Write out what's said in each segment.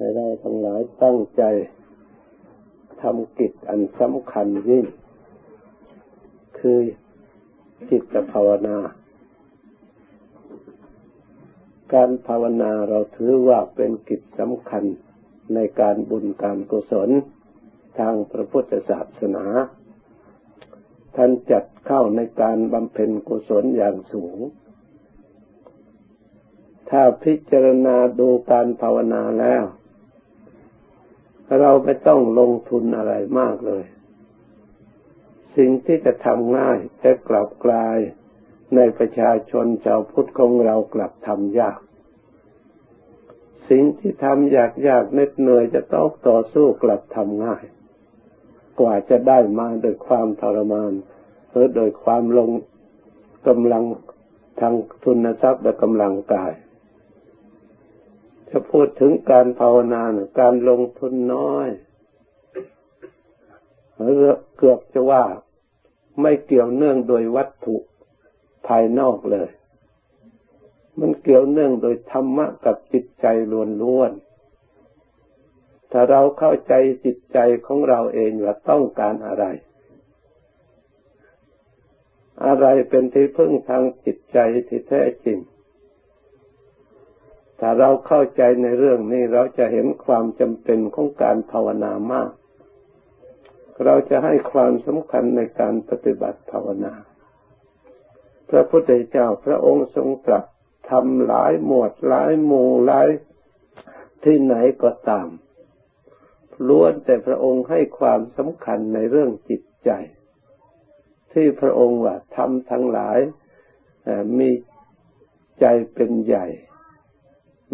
ให้เราทั้งหลายตั้งใจทำกิจอันสำคัญยิ่ง คือจิตภาวนา การภาวนาเราถือว่าเป็นกิจสำคัญในการบุญการกุศลทางพระพุทธศาสนา ท่านจัดเข้าในการบำเพ็ญกุศลอย่างสูง ถ้าพิจารณาดูการภาวนาแล้ว เราไม่ต้องลงทุนอะไรมากเลย สิ่งที่จะทำง่ายแต่กลับกลายในประชาชนชาวพุทธของเรากลับทำยาก สิ่งที่ทำยากยากเหน็ดเหนื่อยจะต้องต่อสู้กลับทำง่าย กว่าจะได้มาโดยความทรมานหรือโดยความลงกำลังทางทุนทรัพย์และกำลังกาย จะพูดถึงการภาวนาการลงทุนน้อยหรือเกือบจะว่าไม่เกี่ยวเนื่องโดยวัตถุภายนอกเลย มันเกี่ยวเนื่องโดยธรรมะกับจิตใจล้วนๆ ถ้าเราเข้าใจจิตใจของเราเองว่าต้องการอะไร อะไรเป็นที่พึ่งทางจิตใจที่แท้จริง ถ้าเราเข้าใจในเรื่องนี้เราจะเห็นความจำเป็นของการภาวนามาก เราจะให้ความสำคัญในการปฏิบัติภาวนา พระพุทธเจ้าพระองค์ทรงตรัสทำหลายหมวดหลายหมู่หลายที่ไหนก็ตามล้วนแต่พระองค์ให้ความสำคัญในเรื่องจิตใจ ที่พระองค์ว่าทำทั้งหลายมีใจเป็นใหญ่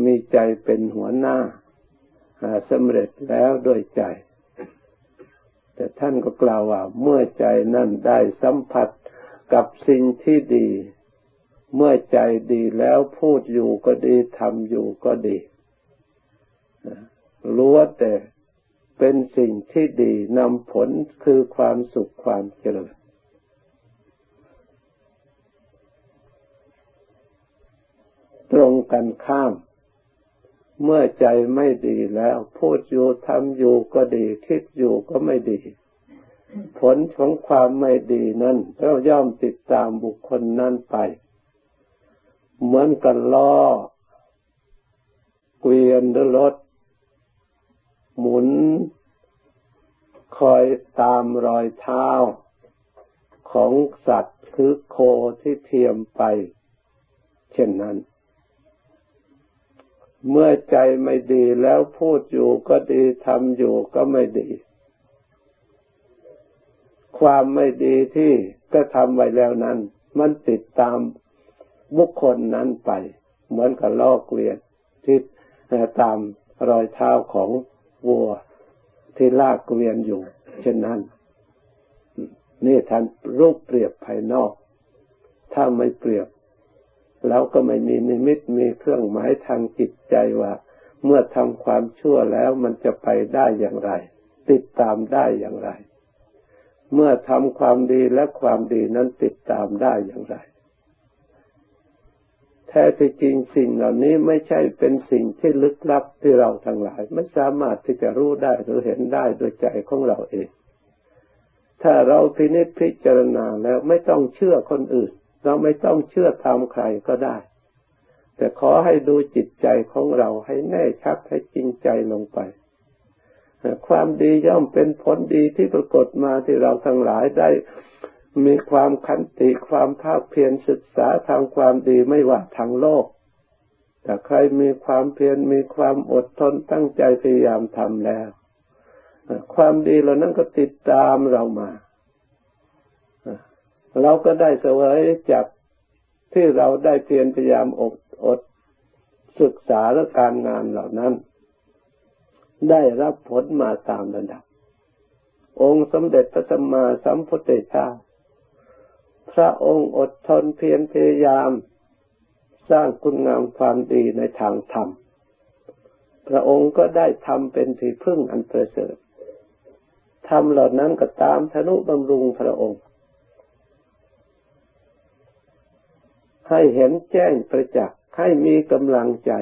มีใจเป็นหัวหน้าสำเร็จแล้วด้วยใจ แต่ท่านก็กล่าวว่า เมื่อใจนั่นได้สัมผัสกับสิ่งที่ดี เมื่อใจดีแล้วพูดอยู่ก็ดีทำอยู่ก็ดีรู้วแต่เป็นสิ่งที่ดีนำผลคือความสุขความเจริญตรงกันข้าม เมื่อใจไม่ดีแล้ว พูดอยู่ทำอยู่ก็ดี คิดอยู่ก็ไม่ดี ผลของความไม่ดีนั้นเราย่อมติดตามบุคคลนั้นไป เหมือนกันล้อเกวียนหรือรถ หมุน คอยตามรอยเท้า ของสัตว์คือโคที่เทียมไป เช่นนั้น เมื่อใจไม่ดีแล้วพูดอยู่ก็ดีทำอยู่ก็ไม่ดี ความไม่ดีที่ก็ทำไว้แล้วนั้น มันติดตามบุคคลนั้นไป เหมือนกับลอกเกวียนที่ตามรอยเท้าของวัวที่ลากเกวียนอยู่ เช่นนั้น นี่ท่านรูปเปรียบภายนอก ถ้าไม่เปรียบ แล้วก็ไม่มีนิมิตมีเครื่องหมายทางจิตใจว่า เมื่อทำความชั่วแล้วมันจะไปได้อย่างไร ติดตามได้อย่างไร เมื่อทำความดีและความดีนั้นติดตามได้อย่างไร แท้ที่จริงสิ่งเหล่านี้ไม่ใช่เป็นสิ่งที่ลึกลับที่เราทั้งหลาย ไม่สามารถที่จะรู้ได้หรือเห็นได้โดยใจของเราเอง ถ้าเราพินิจพิจารณาแล้วไม่ต้องเชื่อคนอื่น เราไม่ต้องเชื่อตามใครก็ได้ แต่ขอให้ดูจิตใจของเราให้แน่ชัดให้จริงใจลงไป ความดีย่อมเป็นผลดีที่ปรากฏมาที่เราทั้งหลายได้มีความขันติความภาคเพียรศึกษาทางความดีไม่ว่าทางโลก แต่ใครมีความเพียรมีความอดทนตั้งใจพยายามทำแล้ว ความดีเหล่านั้นก็ติดตามเรามา เราก็ได้เสวยจากที่เราได้เพียรพยายามอดอดศึกษาและการงานเหล่านั้น ได้รับผลมาตามระดับ องค์สมเด็จพระสัมมาสัมพุทธเจ้าพระองค์อดทนเพียรพยายาม สร้างคุณงามความดีในทางธรรม พระองค์ก็ได้ทำเป็นที่พึ่งอันประเสริฐทำเหล่านั้นก็ตามธนุบำรุงพระองค์ ให้เห็นแจ้งประจักษ์ให้มีกำลังใจ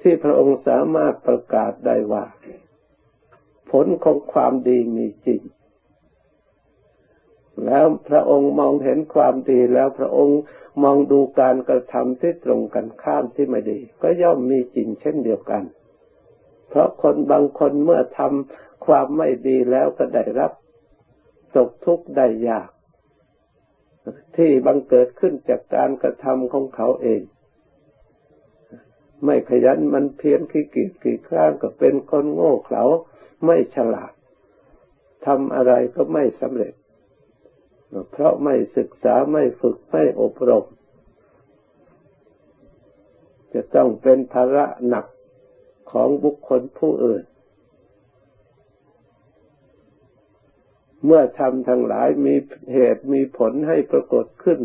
ที่พระองค์สามารถประกาศได้ว่า ผลของความดีมีจริง แล้วพระองค์มองเห็นความดีแล้วพระองค์มองดูการกระทำที่ตรงกันข้ามที่ไม่ดี ก็ย่อมมีจริงเช่นเดียวกัน เพราะคนบางคนเมื่อทำความไม่ดีแล้วก็ได้รับตกทุกข์ได้ยาก ที่บังเกิดขึ้นจากการกระทำของเขาเอง ไม่ขยันมันเพียรขี้เกียจขี้คร้านก็เป็นคนโง่เขลาไม่ฉลาดทำอะไรก็ไม่สำเร็จ เพราะไม่ศึกษาไม่ฝึกไม่อบรม จะต้องเป็นภาระหนักของบุคคลผู้อื่น เมื่อทำทั้งหลายมีเหตุมีผลให้ปรากฏขึ้น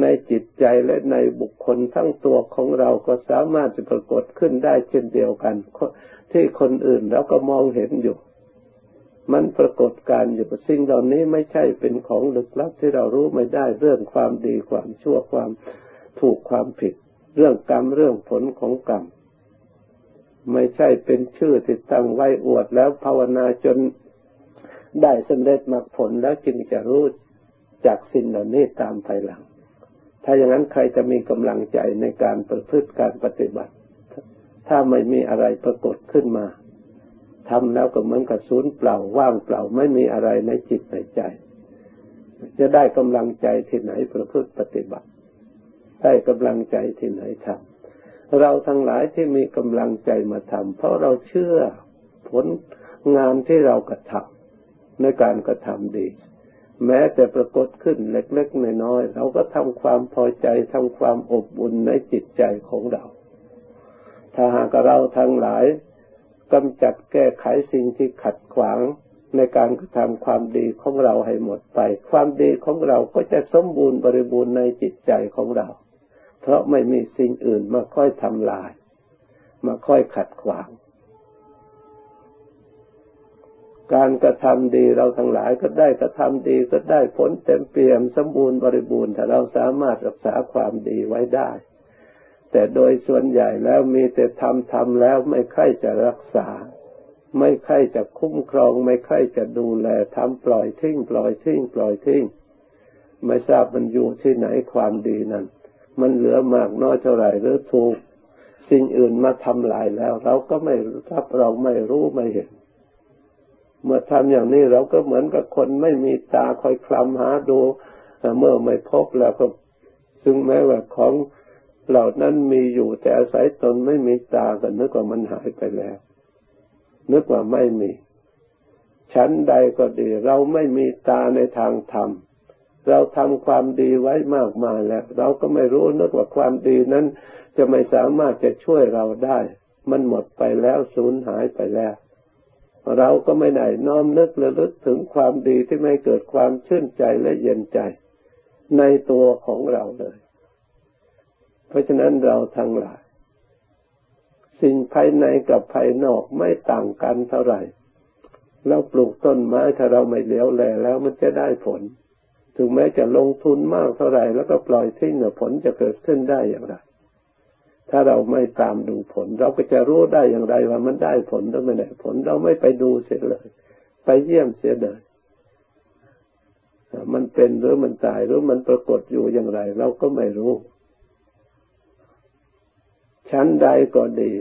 ในจิตใจและในบุคคลทั้งตัวของเราก็สามารถจะปรากฏขึ้นได้เช่นเดียวกัน ที่คนอื่นเราก็มองเห็นอยู่ มันปรากฏการอยู่สิ่งเหล่านี้ไม่ใช่เป็นของลึกลับที่เรารู้ไม่ได้เรื่องความดีความชั่วความถูกความผิด เรื่องกรรมเรื่องผลของกรรมไม่ใช่เป็นชื่อที่ตั้งไว้อวดแล้วภาวนาจน ได้สำเร็จมรรคผลแล้วจึงจะรู้จากสิ่งเหล่านี้ตามภายหลัง ถ้าอย่างนั้นใครจะมีกำลังใจในการประพฤติการปฏิบัติ ถ้าไม่มีอะไรปรากฏขึ้นมาทำแล้วก็เหมือนกับศูนย์เปล่าว่างเปล่าไม่มีอะไรในจิตในใจ จะได้กำลังใจที่ไหนประพฤติปฏิบัติ ได้กำลังใจที่ไหนทำเราทั้งหลายที่มีกำลังใจมาทำเพราะเราเชื่อผลงานที่เรากระทำ ในการกระทำดี แม้แต่ปรากฏขึ้นเล็กๆน้อยๆเราก็ทำความพอใจทำความอบอุ่นในจิตใจของเรา ถ้าหากเราทั้งหลายกำจัดแก้ไขสิ่งที่ขัดขวางในการกระทำความดีของเราให้หมดไป ความดีของเราก็จะสมบูรณ์บริบูรณ์ในจิตใจของเรา เพราะไม่มีสิ่งอื่นมาค่อยทำลาย มาค่อยขัดขวาง การกระทำดีเราทั้งหลายก็ได้กระทำดีก็ได้ผลเต็มเปี่ยมสมบูรณ์บริบูรณ์ถ้าเราสามารถรักษาความดีไว้ได้ แต่โดยส่วนใหญ่แล้วมีแต่ทำทำแล้วไม่ค่อยจะรักษา ไม่ค่อยจะคุ้มครอง ไม่ค่อยจะดูแลทำปล่อยทิ้งปล่อยทิ้งปล่อยทิ้งไม่ทราบมันอยู่ที่ไหนความดีนั้นมันเหลือมากน้อยเท่าไหร่หรือถูก สิ่งอื่นมาทำลายแล้ว เราก็ไม่ถ้าเราไม่รู้ไม่เห็น เมื่อทำอย่างนี้เราก็เหมือนกับคนไม่มีตาคอยคลำหาดู เมื่อไม่พบแล้วก็ซึ่งแม้ว่าของเหล่านั้นมีอยู่แต่อาศัยตนไม่มีตาก็นึกว่ามันหายไปแล้ว นึกว่าไม่มี ชั้นใดก็ดี เราไม่มีตาในทางธรรม เราทำความดีไว้มากมายแล้ว เราก็ไม่รู้นึกว่าความดีนั้น จะไม่สามารถจะช่วยเราได้ มันหมดไปแล้วสูญหายไปแล้ว เราก็ไม่ได้น้อมนึกระลึกถึงความดีที่ไม่เกิดความชื่นใจและเย็นใจในตัวของเราเลย เพราะฉะนั้นเราทั้งหลาย สิ่งภายในกับภายนอกไม่ต่างกันเท่าไหร่ เราปลูกต้นไม้ถ้าเราไม่เลี้ยวแลแล้วมันจะได้ผล ถึงแม้จะลงทุนมากเท่าไหร่ แล้วก็ปล่อยทิ้งผลจะเกิดขึ้นได้อย่างไร ถ้าเราไม่ตามดูผล เราก็จะรู้ได้อย่างไรว่ามันได้ผลหรือไม่ได้ผล เราไม่ไปดูเสียเลย ไปเยี่ยมเสียเลยมันเป็นหรือมันตายหรือมันปรากฏอยู่อย่างไร เราก็ไม่รู้ ชั้นใดก็ดี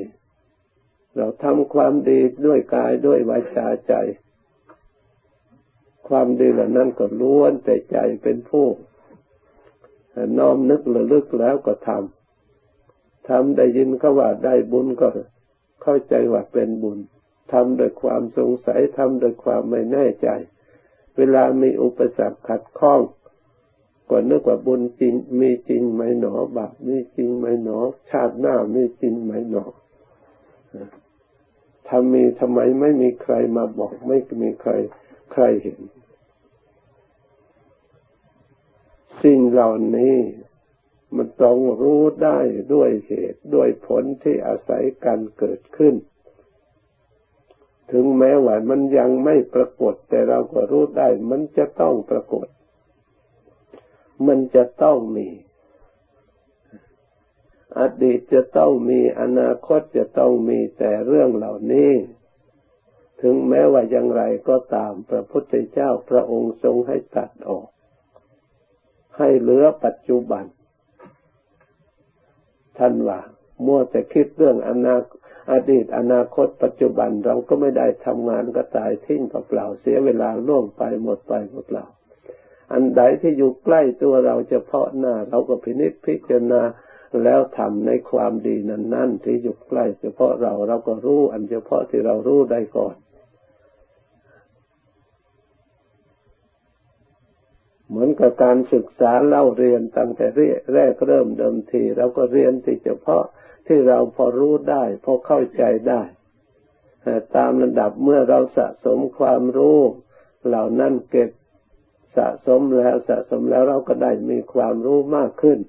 เราทำความดีด้วยกายด้วยวาจาใจ ความดีเหล่านั้นก็ล้วนแต่ใจเป็นผู้น้อมนึกระลึกแล้วก็ทำ ทำได้ยินก็ว่าได้บุญก็เข้าใจว่าเป็นบุญทำโดยความสงสัยทำโดยความไม่แน่ใจ เวลามีอุปสรรคขัดข้องก็นึกว่าบุญจริงมีจริงไหมหนอบาปมีจริงไหมหนอ ชาติหน้ามีจริงไหมหนอถ้ามีทำไมไม่มีใครมาบอกไม่มีใครใครเห็น สิ่งเหล่านี้ มันต้องรู้ได้ด้วยเหตุด้วยผลที่อาศัยการเกิดขึ้น ถึงแม้ว่ามันยังไม่ปรากฏ แต่เราก็รู้ได้ มันจะต้องปรากฏ มันจะต้องมีอดีตจะต้องมีอนาคตจะต้องมีแต่เรื่องเหล่านี้ ถึงแม้ว่าอย่างไรก็ตามพระพุทธเจ้าพระองค์ทรงให้ตัดออก ให้เหลือปัจจุบัน ท่านว่ามัวแต่คิดเรื่องอนาอดีตอนาคตปัจจุบันเราก็ไม่ได้ทำงานก็ตายทิ้งเปล่าเสียเวลาล่วงไปหมดไปหมดเปล่าอันใดที่อยู่ใกล้ตัวเราเฉพาะหน้า เราก็พินิจพิจารณาแล้วทำในความดีนั้นนั่นที่อยู่ใกล้เฉพาะเราเราก็รู้อันเฉพาะที่เรารู้ได้ก่อน เหมือนกับการศึกษาเล่าเรียนตั้งแต่แรกเริ่มเดิมทีเราก็เรียนที่เฉพาะที่เราพอรู้ได้พอเข้าใจได้ตามระดับเมื่อเราสะสมความรู้ เหล่านั้นเก็บสะสมแล้วสะสมแล้วเราก็ได้มีความรู้มากขึ้น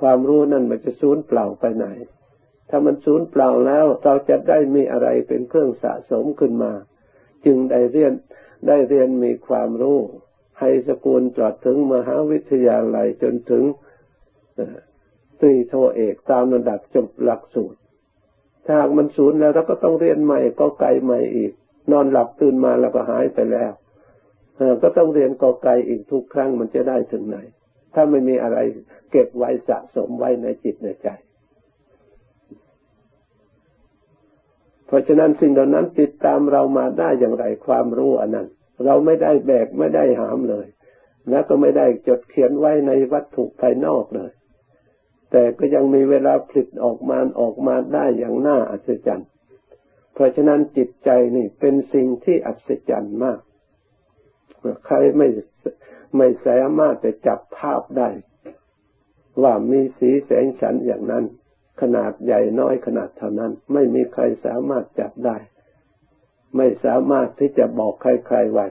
ความรู้นั่นมันจะสูญเปล่าไปไหน ถ้ามันสูญเปล่าแล้วเราจะได้มีอะไรเป็นเครื่องสะสมขึ้นมา จึงได้เรียนได้เรียนมีความรู้ ให้สกุลจอดถึงมหาวิทยาลัยจนถึงตรีโทเอกตามระดับจบหลักสูตร ถ้ามันสูญแล้วเราก็ต้องเรียนใหม่ก็ไกลใหม่อีก นอนหลับตื่นมาแล้วก็หายไปแล้วก็ต้องเรียนกอไก่อีกทุกครั้งมันจะได้ถึงไหน ถ้าไม่มีอะไรเก็บไว้สะสมไว้ในจิตในใจ เพราะฉะนั้นสิ่งเหล่านั้นติดตามเรามาได้อย่างไรความรู้อันนั้น เราไม่ได้แบกไม่ได้หามเลย แล้วก็ไม่ได้จดเขียนไว้ในวัตถุภายนอกเลย แต่ก็ยังมีเวลาผลิตออกมาออกมาได้อย่างน่าอัศจรรย์ เพราะฉะนั้นจิตใจนี่เป็นสิ่งที่อัศจรรย์มาก ใครไม่ไม่สามารถจะจับภาพได้ ว่ามีสีแสงสันอย่างนั้น ขนาดใหญ่น้อยขนาดเท่านั้น ไม่มีใครสามารถจับได้ ไม่สามารถที่จะบอกใครๆว่า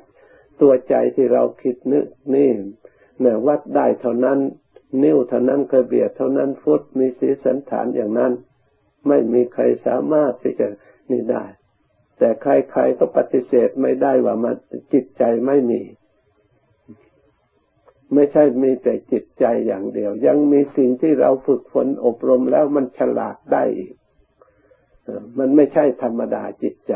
ตัวใจที่เราคิดนึกนี่เนี่ยวัดได้เท่านั้น นิ้วเท่านั้นกระเบียดเท่านั้นฟุตมีสีสันฐานอย่างนั้น ไม่มีใครสามารถที่จะนี่ได้ แต่ใครๆก็ปฏิเสธไม่ได้ว่ามันจิตใจไม่มี ไม่ใช่มีแต่จิตใจอย่างเดียว ยังมีสิ่งที่เราฝึกฝนอบรมแล้วมันฉลาดได้อีกมันไม่ใช่ธรรมดาจิตใจ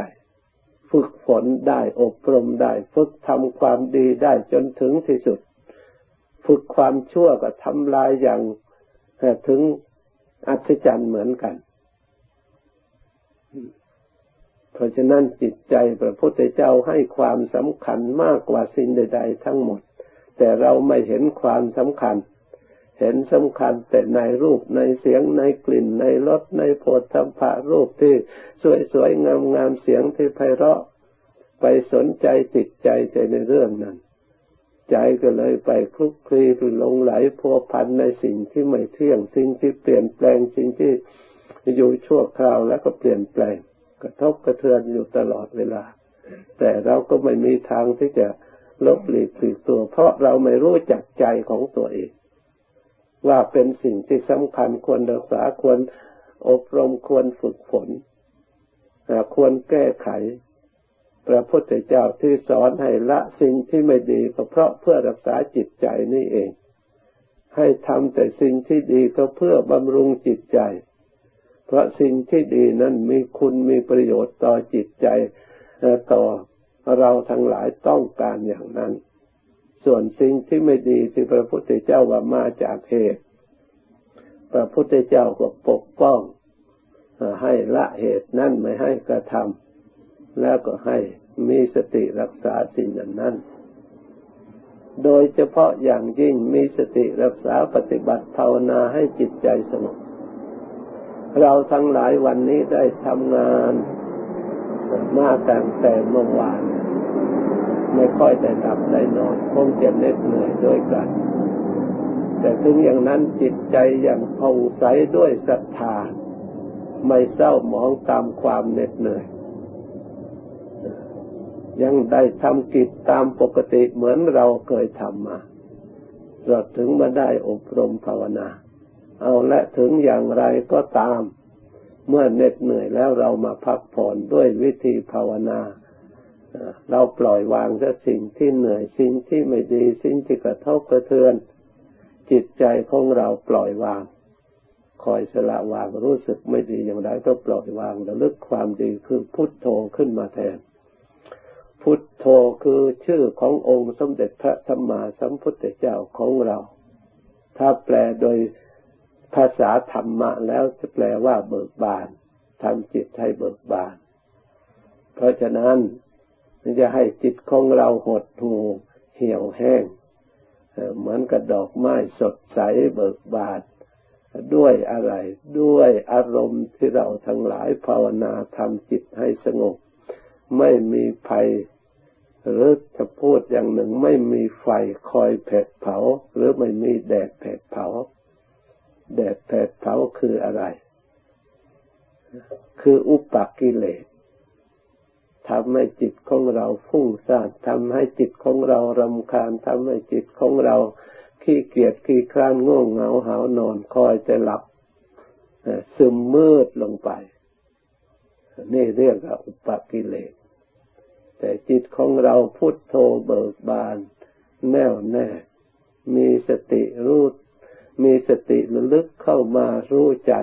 ฝึกฝนได้อบรมได้ ฝึกทำความดีได้จนถึงที่สุด ฝึกความชั่วก็ทำลายอย่างถึงอัศจรรย์เหมือนกัน เพราะฉะนั้นจิตใจพระพุทธเจ้าให้ความสำคัญมากกว่าสิ่งใด ๆ ทั้งหมด แต่เราไม่เห็นความสำคัญ เห็นสำคัญแต่ในรูปในเสียงในกลิ่นในรสในโผฏฐัพพะรูปที่สวยๆงามๆเสียงที่ไพเราะ ไปสนใจติดใจใจในเรื่องนั้น ใจก็เลยไปคลุกคลีไปหลงไหลพัวพันในสิ่งที่ไม่เที่ยงสิ่งที่เปลี่ยนแปลงสิ่งที่อยู่ชั่วคราวแล้วก็เปลี่ยนแปลง กระทบกระเทือนอยู่ตลอดเวลา แต่เราก็ไม่มีทางที่จะลบหลีกปลีกตัว เพราะเราไม่รู้จักใจของตัวเอง ว่าเป็นสิ่งที่สำคัญควรรักษาควรอบรมควรฝึกฝนควรแก้ไข พระพุทธเจ้าที่สอนให้ละสิ่งที่ไม่ดีก็เพราะเพื่อรักษาจิตใจนี่เอง ให้ทำแต่สิ่งที่ดีก็เพื่อบำรุงจิตใจ เพราะสิ่งที่ดีนั้นมีคุณมีประโยชน์ต่อจิตใจต่อเราทั้งหลายต้องการอย่างนั้น ส่วนสิ่งที่ไม่ดีที่พระพุทธเจ้าว่ามาจากเหตุ พระพุทธเจ้าก็ปกป้อง ให้ละเหตุนั้นไม่ให้กระทำแล้วก็ให้มีสติรักษาสิ่งนั้นนั้นโดยเฉพาะอย่างยิ่งมีสติรักษาปฏิบัติภาวนาให้จิตใจสงบเราทั้งหลายวันนี้ได้ทำงานมาตั้งแต่เมื่อวาน ไม่ค่อยได้หลับได้นอนคงจะเหน็ดเหนื่อยด้วยกัน แต่ถึงอย่างนั้นจิตใจยังผ่องใสด้วยศรัทธา ไม่เศร้าหมองตามความเหน็ดเหนื่อย ยังได้ทำกิจตามปกติเหมือนเราเคยทำมาจนถึงมาได้อบรมภาวนา เอาและถึงอย่างไรก็ตาม เมื่อเหน็ดเหนื่อยแล้วเรามาพักผ่อนด้วยวิธีภาวนา เราปล่อยวางแต่สิ่งที่เหนื่อยสิ่งที่ไม่ดีสิ่งที่กระทบกระเทือน จิตใจของเราปล่อยวาง คอยสละวางรู้สึกไม่ดีอย่างไรก็ปล่อยวางระลึกความดีคือพุทโธขึ้นมาแทน พุทโธคือชื่อขององค์สมเด็จพระธรรมาสัมพุทธเจ้าของเรา ถ้าแปลโดยภาษาธรรมะแล้วจะแปลว่าเบิกบานทำจิตให้เบิกบาน เพราะฉะนั้น จะให้จิตของเราหดหูเหี่ยวแห้ง เหมือนกับดอกไม้สดใสเบิกบานด้วยอะไร ด้วยอารมณ์ที่เราทั้งหลายภาวนาทำจิตให้สงบ ไม่มีภัย หรือจะพูดอย่างหนึ่งไม่มีไฟคอยเผดเผา หรือไม่มีแดดเผดเผา แดดเผดเผาคืออะไร คืออุปกิเลส ทำให้จิตของเราฟุ้งซ่านทำให้จิตของเรารำคาญทำให้จิตของเราขี้เกียจขี้คร้านง่วงเหงาหานอนคอยจะหลับซึมมืดลงไป นี่เรียกว่าอุปกิเลส แต่จิตของเราพุทโธเบิกบาน แน่วแน่ มีสติรู้มีสติระลึกเข้ามารู้ใจ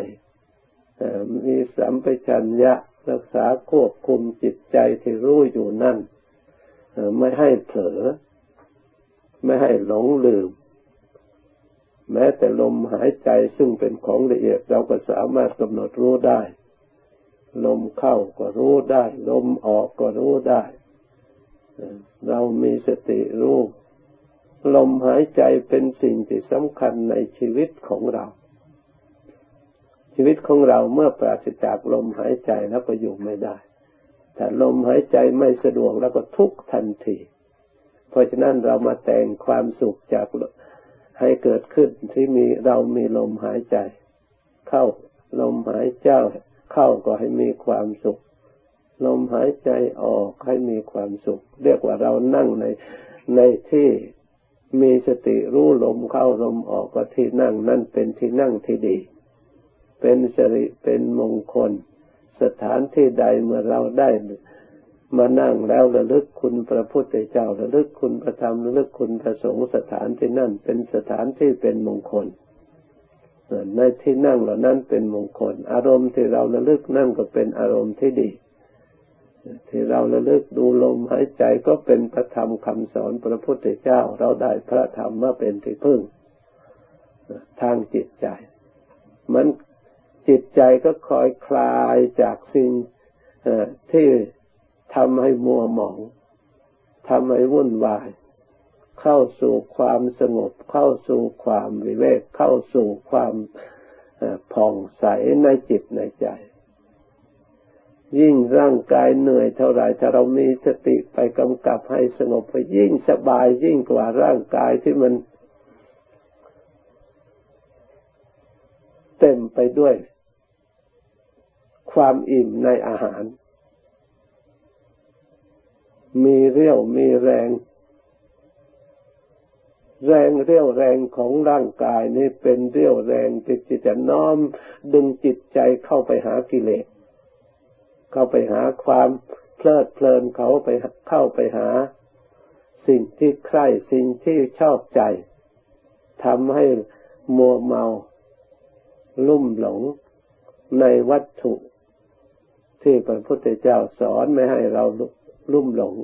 มีสัมปชัญญะ รักษาควบคุมจิตใจที่รู้อยู่นั่นไม่ให้เผลอ ไม่ให้หลงลืม แม้แต่ลมหายใจซึ่งเป็นของละเอียดเราก็สามารถกำหนดรู้ได้ ลมเข้าก็รู้ได้ ลมออกก็รู้ได้ เรามีสติรู้ลมหายใจเป็นสิ่งที่สำคัญในชีวิตของเรา ชีวิตของเราเมื่อปราศจากลมหายใจแล้วก็อยู่ไม่ได้แต่ลมหายใจไม่สะดวกแล้วก็ทุกทันที เพราะฉะนั้นเรามาแต่งความสุขจากให้เกิดขึ้นที่มีเรามีลมหายใจ เข้าลมหายใจเข้าก็ให้มีความสุข ลมหายใจออกให้มีความสุข เรียกว่าเรานั่งในในที่มีสติรู้ลมเข้าลมออกก็ที่นั่งนั่นเป็นที่นั่งที่ดี เป็นสิริเป็นมงคล สถานที่ใดเมื่อเราได้มานั่งแล้วระลึกคุณพระพุทธเจ้าระลึกคุณพระธรรมระลึกคุณพระสงฆ์สถานที่นั่น เป็นสถานที่เป็นมงคลในที่นั่งเหล่านั้นเป็นมงคล อารมณ์ที่เราระลึกนั่นก็เป็นอารมณ์ที่ดี ที่เราระลึกดูลมหายใจก็เป็นพระธรรมคำสอนพระพุทธเจ้า เราได้พระธรรมมาเป็นที่พึ่ง ทางจิตใจ มัน จิตใจก็คอยคลายจากสิ่งที่ทำให้มัวหมองทำให้วุ่นวาย เข้าสู่ความสงบ เข้าสู่ความวิเวกเข้าสู่ความผ่องใสในจิตในใจ ยิ่งร่างกายเหนื่อยเท่าไรถ้าเรามีสติไปกำกับให้สงบไปยิ่งสบายยิ่งกว่าร่างกายที่มัน เต็มไปด้วย ความอิ่มในอาหาร มีเรี่ยวมีแรง แรงเรี่ยวแรงของร่างกายนี่เป็นเรี่ยวแรงที่จะน้อมดึงจิตใจเข้าไปหากิเลส เข้าไปหาความเพลิดเพลินเขาไปเข้าไปหา สิ่งที่ใคร่สิ่งที่ชอบใจทำให้มัวเมา ลุ่มหลงในวัตถุ ที่พระพุทธเจ้าสอนไม่ให้เราลุ่มหลง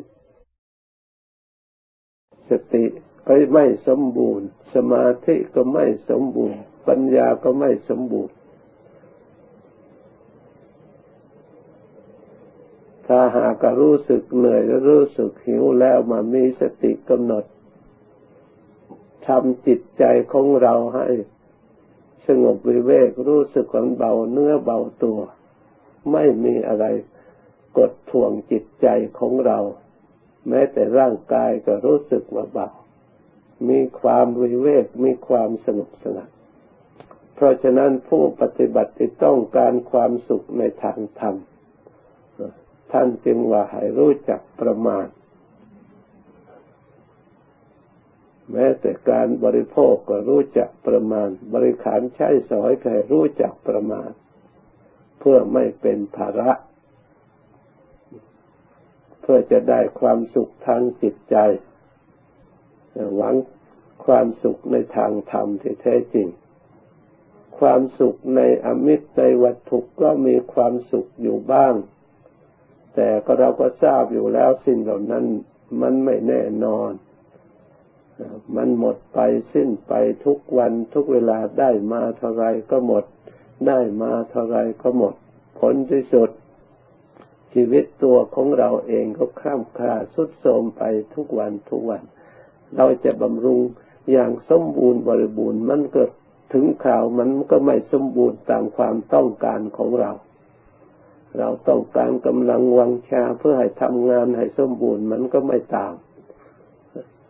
สติก็ไม่สมบูรณ์ สมาธิก็ไม่สมบูรณ์ ปัญญาก็ไม่สมบูรณ์ ถ้าหากรู้สึกเหนื่อยรู้สึกหิวแล้วมามีสติกำหนดทำจิตใจของเราให้ สงบวิเวกรู้สึกความเบาเนื้อเบาตัว ไม่มีอะไรกดท่วงจิตใจของเรา แม้แต่ร่างกายก็รู้สึกว่าเบามีความวิเวกมีความสงบสงัดเพราะฉะนั้นผู้ปฏิบัติต้องการความสุขในทางธรรม ท่านจึงว่าให้รู้จักประมาณ แม้แต่การบริโภคก็รู้จักประมาณ บริขารใช้สอยก็ให้รู้จักประมาณ เพื่อไม่เป็นภาระ เพื่อจะได้ความสุขทางจิตใจ หวังความสุขในทางธรรมที่แท้จริงคความสุขในอมิตรในวัตถุก็มีความสุขอยู่บ้าง แต่ก็เราก็ทราบอยู่แล้วสิ่งเหล่านั้นมันไม่แน่นอน มันหมดไปสิ้นไปทุกวันทุกเวลาได้มาเท่าไรก็หมด ได้มาเท่าไรก็หมด ผลที่สุด ชีวิตตัวของเราเองก็คร่ำคร่าสุดโทมไปทุกวันทุกวัน เราจะบำรุงอย่างสมบูรณ์บริบูรณ์มันกิดถึงข่าวมันก็ไม่สมบูรณ์ตามความต้องการของเรา เราต้องการกำลังวังชาเพื่อให้ทำงานให้สมบูรณ์มันก็ไม่ตาม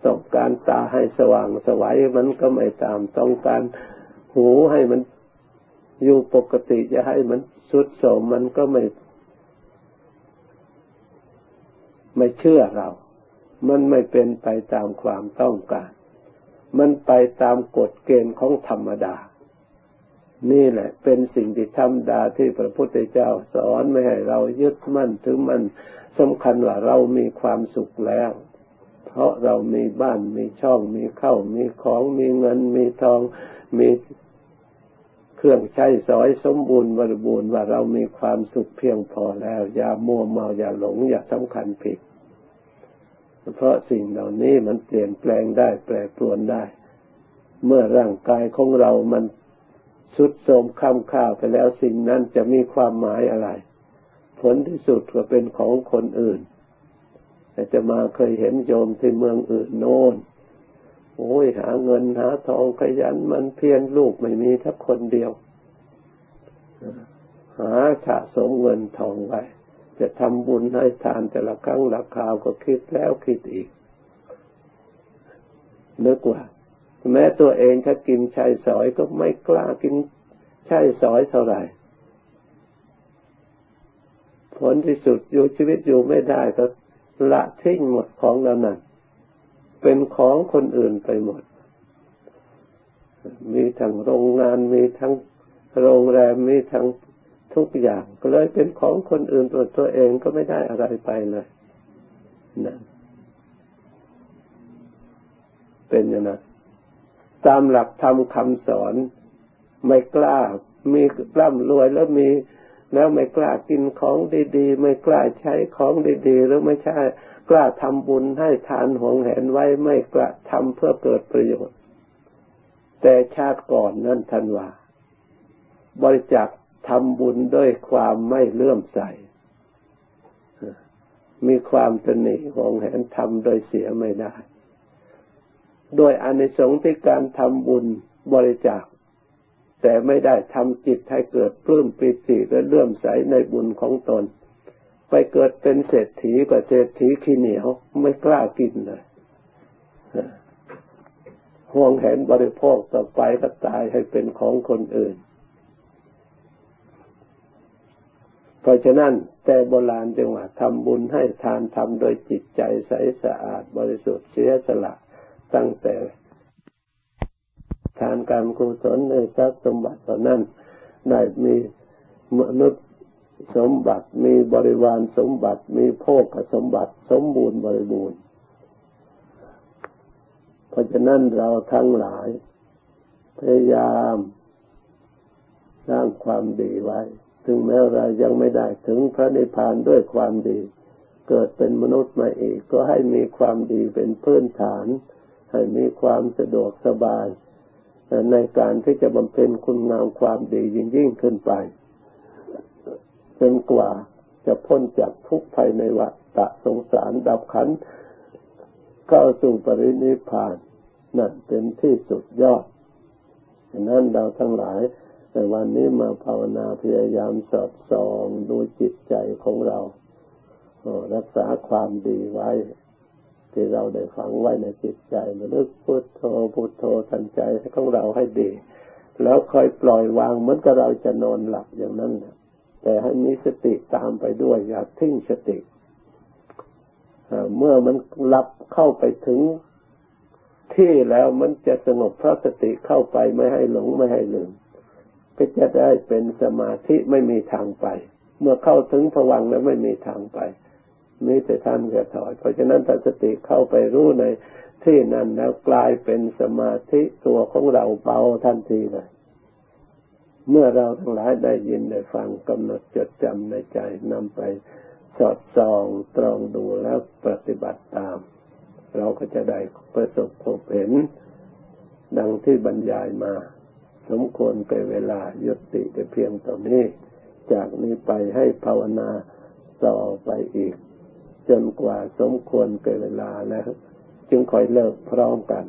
ต้องการตาให้สว่างสวัยมันก็ไม่ตาม ต้องการหูให้มัน อยู่ปกติจะให้มันสุดโสมมันก็ไม่ ไม่เชื่อเรา มันไม่เป็นไปตามความต้องการ มันไปตามกฎเกณฑ์ของธรรมดา นี่แหละ เป็นสิ่งที่ธรรมดาที่พระพุทธเจ้าสอนไม่ให้เรายึดมั่นถือมันสำคัญว่าเรามีความสุขแล้ว เพราะเรามีบ้านมีช่องมีเข้ามีของมีเงินมีทองมี เครื่องใช้สอยสมบูรณ์บริบูรณ์ว่าเรามีความสุขเพียงพอแล้ว อย่ามัวเมาอย่าหลง อย่าสำคัญผิด เพราะสิ่งเหล่านี้มันเปลี่ยนแปลงได้ แปรปรวนได้ เมื่อร่างกายของเรามันสุดโทมค้ำค่าวไปแล้วสิ่งนั้นจะมีความหมายอะไร ผลที่สุดก็เป็นของคนอื่นแต่จะมาเคยเห็นโยมที่เมืองอื่นโน่น โอ้ยหาเงินหาทองขยันมันเพียรลูกไม่มีทักคนเดียว หาสะสมเงินทองไว้ จะทำบุญให้ทานแต่ละครั้งละคราวก็คิดแล้วคิดอีกนึกว่า แม้ตัวเองถ้ากินชายสอยก็ไม่กล้ากินชายสอยเท่าไหร่ผลที่สุดอยู่ชีวิตอยู่ไม่ได้ก็ละทิ้งหมดของเรานั้น เป็นของคนอื่นไปหมด มีทั้งโรงงานมีทั้งโรงแรมมีทั้งทุกอย่าง ก็เลยเป็นของคนอื่นตัวตัวเองก็ไม่ได้อะไรไปเลยนะเป็นอย่างนั้นตามหลักธรรมคำสอนไม่กล้า มีกล้ำรวยแล้วมีแล้วไม่กล้ากินของดีๆ ไม่กล้าใช้ของดีๆหรือไม่ใช่ กล้าทำบุญให้ทานหวงแหนไว้ไม่กล้าทำเพื่อเกิดประโยชน์ แต่ชาติก่อนนั่นท่านว่าบริจาคทำบุญด้วยความไม่เลื่อมใส มีความตนีของแหนทำโดยเสียไม่ได้ โดยอานิสงส์ที่การทำบุญบริจาค แต่ไม่ได้ทำจิตให้เกิดปลื้มปิติและเลื่อมใสในบุญของตน ไปเกิดเป็นเศรษฐีกับเศรษฐีขี้เหนียวไม่กล้ากินเลยห่วงเห็นบริโภคต่อไปก็ตายให้เป็นของคนอื่น เพราะฉะนั้น แต่โบราณจึงหว่าทำบุญให้ทานทำโดยจิตใจใสสะอาดบริสุทธิ์เสียสละตั้งแต่ทานการกุศลในทรัพย์สมบัติตอนนั้นได้มีมนุษย์ สมบัติมีบริวารสมบัติมีโภคสมบัติสมบูรณ์บริบูรณ์ เพราะฉะนั้นเราทั้งหลาย พยายามสร้างความดีไว้ ถึงแม้เรายังไม่ได้ถึงพระนิพพานด้วยความดี เกิดเป็นมนุษย์มาอีก ก็ให้มีความดีเป็นพื้นฐาน ให้มีความสะดวกสบาย ในการที่จะบำเพ็ญคุณงามความดียิ่งยิ่งขึ้นไป จนกว่าจะพ้นจากทุกภัยในวัฏสงสารดับขันเข้าสู่ปรินิพพานนั่นเป็นที่สุดยอดดังนั้นเราทั้งหลายแต่วันนี้มาภาวนาพยายามสอดส่องดูจิตใจของเรารักษาความดีไว้ ที่เราได้ฝังไว้ในจิตใจระลึกพุทโธพุทโธทันใจของเราให้ดี แล้วค่อยปล่อยวางเหมือนกับเราจะนอนหลับอย่างนั้น แต่ให้มีสติตามไปด้วย อย่าทิ้งสติเมื่อมันหลับเข้าไปถึงที่แล้วมันจะสงบเพราะสติเข้าไปไม่ให้หลงไม่ให้ลืมก็จะได้เป็นสมาธิไม่มีทางไป เมื่อเข้าถึงผวังแล้วไม่มีทางไปมีแต่ท่านจะถอย เพราะฉะนั้นถ้าสติเข้าไปรู้ในที่นั้นแล้วกลายเป็นสมาธิตัวของเราเบาทันทีเลย เมื่อเราทั้งหลายได้ยินได้ฟังกำหนดจดจำในใจนำไปสอดส่องตรองดูแล้วปฏิบัติตาม เราก็จะได้ประสบพบเห็น ดังที่บรรยายมา สมควรไปเวลายุติแต่เพียงตอนนี้ จากนี้ไปให้ภาวนาต่อไปอีก จนกว่าสมควรเกินเวลาแล้ว จึงค่อยเลิกพร้อมกัน